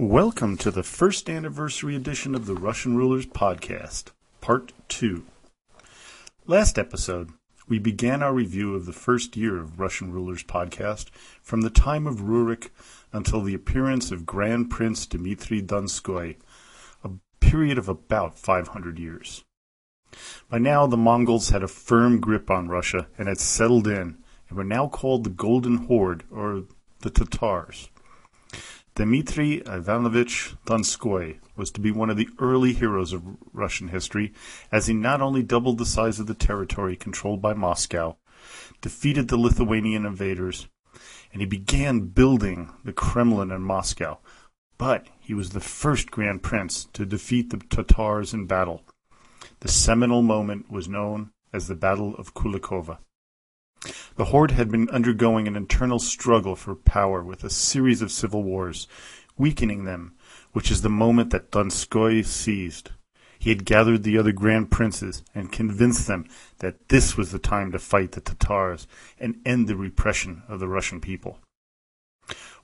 Welcome to the first anniversary edition of the Russian Rulers Podcast, Part 2. Last episode, we began our review of the first year of Russian Rulers Podcast from the time of Rurik until the appearance of Grand Prince Dmitry Donskoy, a period of about 500 years. By now, the Mongols had a firm grip on Russia and had settled in and were now called the Golden Horde or the Tatars. Dmitry Ivanovich Donskoy was to be one of the early heroes of Russian history, as he not only doubled the size of the territory controlled by Moscow, defeated the Lithuanian invaders, and he began building the Kremlin in Moscow, but he was the first Grand Prince to defeat the Tatars in battle. The seminal moment was known as the Battle of Kulikovo. The horde had been undergoing an internal struggle for power with a series of civil wars, weakening them, which is the moment that Donskoy seized. He had gathered the other grand princes and convinced them that this was the time to fight the Tatars and end the repression of the Russian people.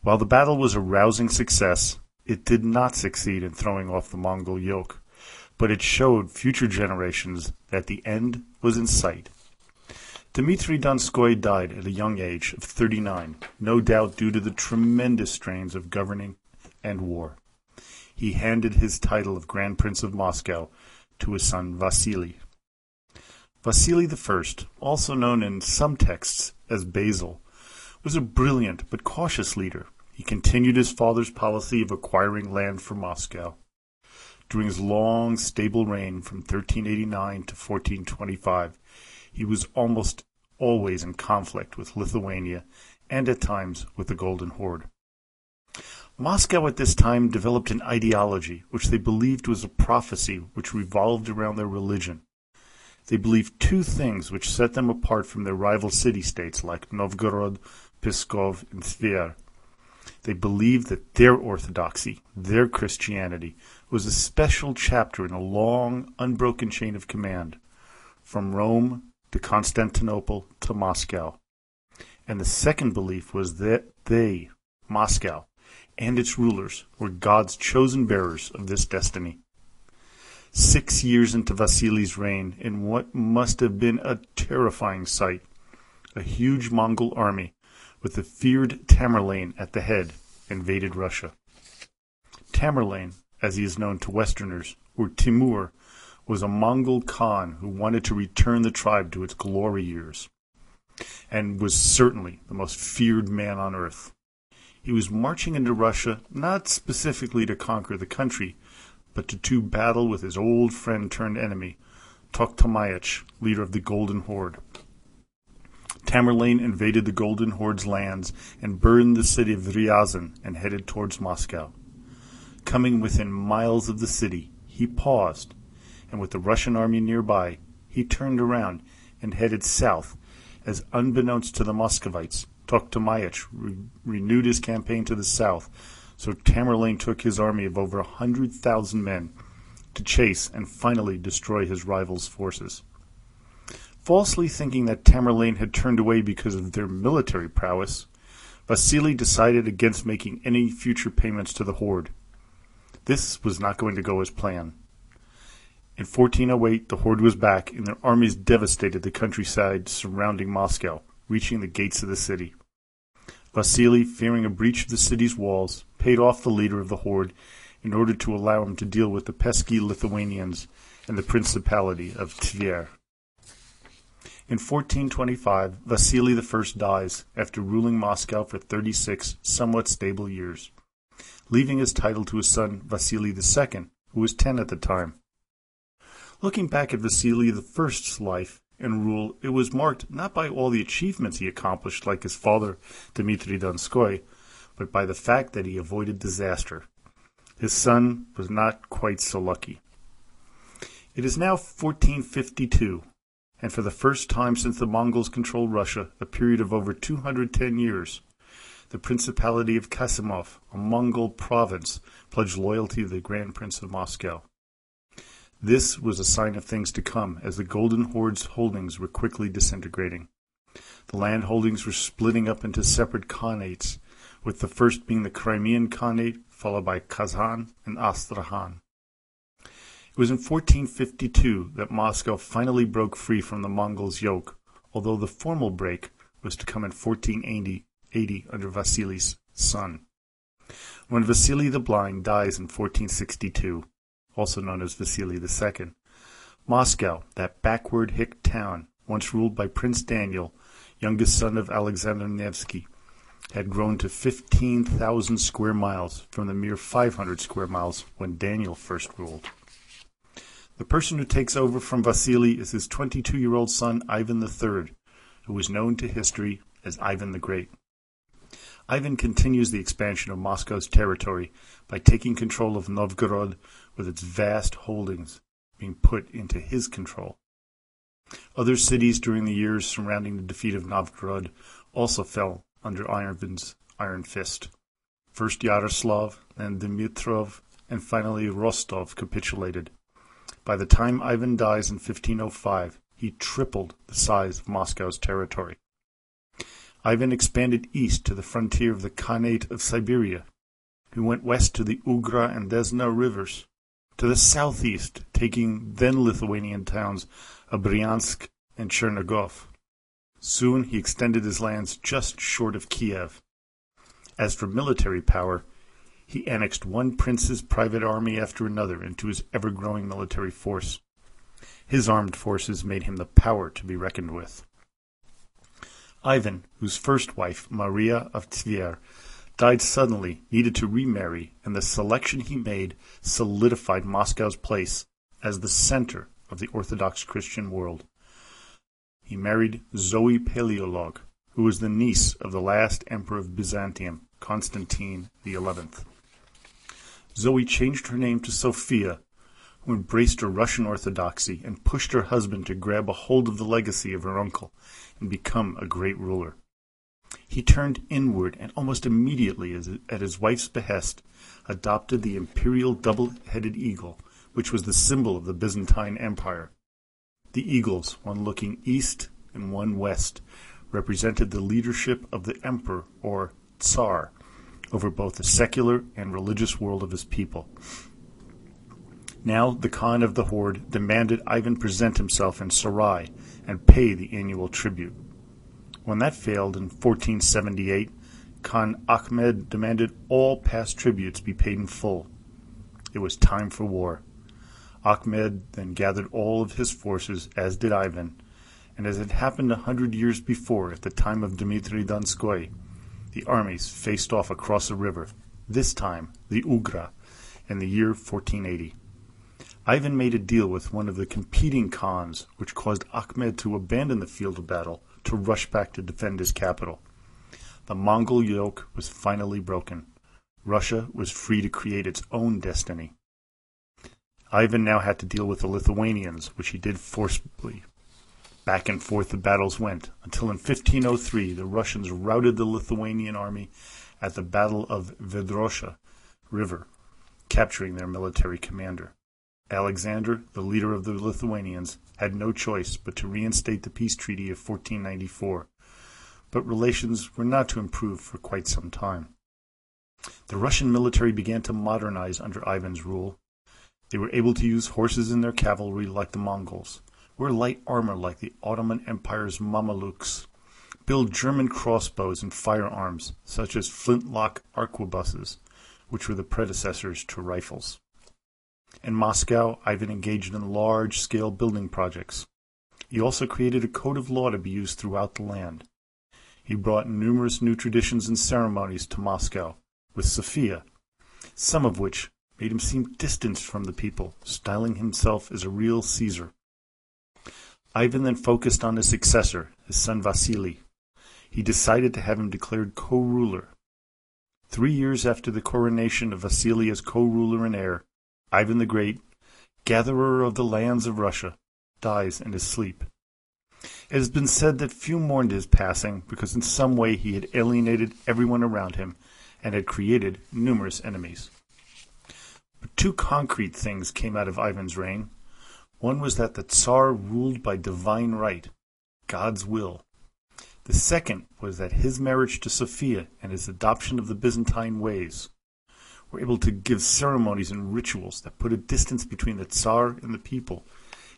While the battle was a rousing success, it did not succeed in throwing off the Mongol yoke, but it showed future generations that the end was in sight. Dmitry Donskoy died at a young age of 39, no doubt due to the tremendous strains of governing and war. He handed his title of Grand Prince of Moscow to his son Vasily. Vasily I, also known in some texts as Basil, was a brilliant but cautious leader. He continued his father's policy of acquiring land for Moscow. During his long, stable reign from 1389 to 1425, he was almost always in conflict with Lithuania and at times with the Golden Horde. Moscow at this time developed an ideology which they believed was a prophecy which revolved around their religion. They believed two things which set them apart from their rival city-states like Novgorod, Pskov, and Tver. They believed that their orthodoxy, their Christianity, was a special chapter in a long, unbroken chain of command, from Rome to Constantinople to Moscow. And the second belief was that they, Moscow, and its rulers were God's chosen bearers of this destiny. Six years into Vasily's reign, in what must have been a terrifying sight, a huge Mongol army, with the feared Tamerlane at the head, invaded Russia. Tamerlane, as he is known to Westerners, or Timur, was a Mongol Khan who wanted to return the tribe to its glory years, and was certainly the most feared man on earth. He was marching into Russia not specifically to conquer the country, but to do battle with his old friend turned enemy, Tokhtamysh, leader of the Golden Horde. Tamerlane invaded the Golden Horde's lands and burned the city of Ryazan and headed towards Moscow. Coming within miles of the city, he paused and with the Russian army nearby, he turned around and headed south as unbeknownst to the Muscovites, Tokhtamysh re- renewed his campaign to the south, so Tamerlane took his army of over a hundred thousand men to chase and finally destroy his rival's forces. Falsely thinking that Tamerlane had turned away because of their military prowess, Vasily decided against making any future payments to the horde. This was not going to go as planned. In 1408 the horde was back, and their armies devastated the countryside surrounding Moscow, reaching the gates of the city. Vasily, fearing a breach of the city's walls, paid off the leader of the horde in order to allow him to deal with the pesky Lithuanians and the Principality of Tver. In 1425 Vasily I dies after ruling Moscow for 36 somewhat stable years, leaving his title to his son Vasily II, who was 10 at the time. Looking back at Vasily I's life and rule, it was marked not by all the achievements he accomplished like his father Dmitry Donskoy, but by the fact that he avoided disaster. His son was not quite so lucky. It is now 1452, and for the first time since the Mongols controlled Russia, a period of over 210 years, the Principality of Kasimov, a Mongol province, pledged loyalty to the Grand Prince of Moscow. This was a sign of things to come, as the Golden Horde's holdings were quickly disintegrating. The land holdings were splitting up into separate khanates, with the first being the Crimean Khanate, followed by Kazan and Astrakhan. It was in 1452 that Moscow finally broke free from the Mongols' yoke, although the formal break was to come in 1480 under Vasily's son. When Vasily the Blind dies in 1462, also known as Vasily II, Moscow, that backward hick town, once ruled by Prince Daniel, youngest son of Alexander Nevsky, had grown to 15,000 square miles from the mere 500 square miles when Daniel first ruled. The person who takes over from Vasily is his 22 year old son Ivan III, who is known to history as Ivan the Great. Ivan continues the expansion of Moscow's territory by taking control of Novgorod with its vast holdings being put into his control. Other cities during the years surrounding the defeat of Novgorod also fell under Ivan's iron fist. First Yaroslav, then Dmitrov, and finally Rostov capitulated. By the time Ivan dies in 1505, he tripled the size of Moscow's territory. Ivan expanded east to the frontier of the Khanate of Siberia. He went west to the Ugra and Desna rivers, to the southeast, taking then Lithuanian towns of Bryansk and Chernigov. Soon he extended his lands just short of Kiev. As for military power, he annexed one prince's private army after another into his ever growing military force. His armed forces made him the power to be reckoned with. Ivan, whose first wife, Maria of Tver, died suddenly, needed to remarry, and the selection he made solidified Moscow's place as the center of the Orthodox Christian world. He married Zoe Paleolog, who was the niece of the last emperor of Byzantium, Constantine Eleventh. Zoe changed her name to Sophia, who embraced her Russian Orthodoxy and pushed her husband to grab a hold of the legacy of her uncle and become a great ruler. He turned inward and almost immediately, at his wife's behest, adopted the imperial double-headed eagle, which was the symbol of the Byzantine Empire. The eagles, one looking east and one west, represented the leadership of the emperor or Tsar, over both the secular and religious world of his people. Now the Khan of the Horde demanded Ivan present himself in Sarai and pay the annual tribute. When that failed in 1478, Khan Ahmed demanded all past tributes be paid in full. It was time for war. Ahmed then gathered all of his forces, as did Ivan, and as had happened a hundred years before at the time of Dmitri Donskoy, the armies faced off across a river, this time the Ugra, in the year 1480. Ivan made a deal with one of the competing khans, which caused Ahmed to abandon the field of battle to rush back to defend his capital. The Mongol yoke was finally broken. Russia was free to create its own destiny. Ivan now had to deal with the Lithuanians, which he did forcibly Back and forth the battles went, until in 1503 the Russians routed the Lithuanian army at the Battle of Vedrosha River, capturing their military commander. Alexander, the leader of the Lithuanians, had no choice but to reinstate the peace treaty of 1494, but relations were not to improve for quite some time. The Russian military began to modernize under Ivan's rule. They were able to use horses in their cavalry like the Mongols wear light armor like the Ottoman Empire's Mamelukes, build German crossbows and firearms such as flintlock arquebuses, which were the predecessors to rifles. In Moscow, Ivan engaged in large-scale building projects. He also created a code of law to be used throughout the land. He brought numerous new traditions and ceremonies to Moscow, with Sophia, some of which made him seem distanced from the people, styling himself as a real Caesar. Ivan then focused on his successor, his son Vasily. He decided to have him declared co-ruler. Three years after the coronation of Vasily as co-ruler and heir, Ivan the Great, gatherer of the lands of Russia, dies in his sleep. It has been said that few mourned his passing because in some way he had alienated everyone around him and had created numerous enemies. But two concrete things came out of Ivan's reign. One was that the Tsar ruled by divine right, God's will. The second was that his marriage to Sophia and his adoption of the Byzantine ways were able to give ceremonies and rituals that put a distance between the Tsar and the people,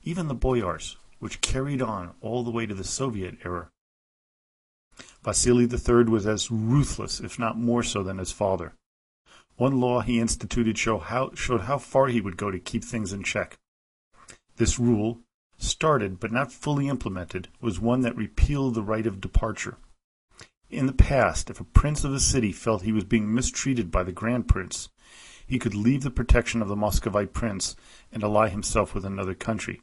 even the boyars, which carried on all the way to the Soviet era. Vasily III was as ruthless, if not more so, than his father. One law he instituted show how, showed how far he would go to keep things in check. This rule, started but not fully implemented, was one that repealed the right of departure. In the past, if a prince of a city felt he was being mistreated by the grand prince, he could leave the protection of the Muscovite prince and ally himself with another country.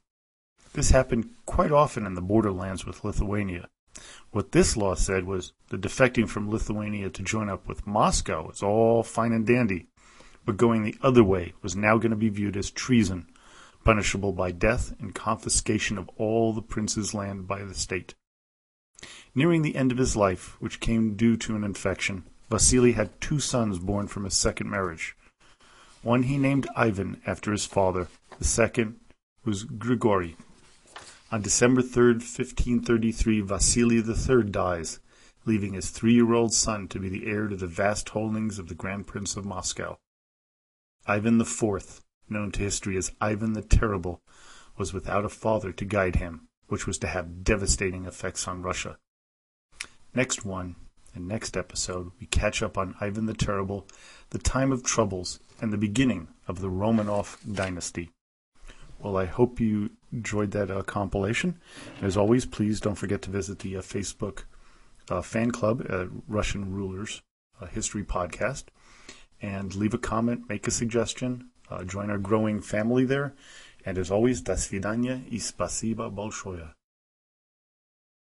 This happened quite often in the borderlands with Lithuania. What this law said was the defecting from Lithuania to join up with Moscow was all fine and dandy, but going the other way was now going to be viewed as treason, punishable by death and confiscation of all the prince's land by the state. Nearing the end of his life, which came due to an infection, Vasily had two sons born from his second marriage. One he named Ivan after his father, the second was Grigory. On December 3, 1533, Vasily III dies, leaving his three-year-old son to be the heir to the vast holdings of the Grand Prince of Moscow. Ivan IV, known to history as Ivan the Terrible, was without a father to guide him, which was to have devastating effects on Russia. Next one, and next episode, we catch up on Ivan the Terrible, the time of troubles, and the beginning of the Romanov dynasty. Well, I hope you enjoyed that uh, compilation. As always, please don't forget to visit the uh, Facebook uh, fan club Russian Rulers uh, History Podcast and leave a comment, make a suggestion, uh, join our growing family there. And as always, до свидания и спасибо большое.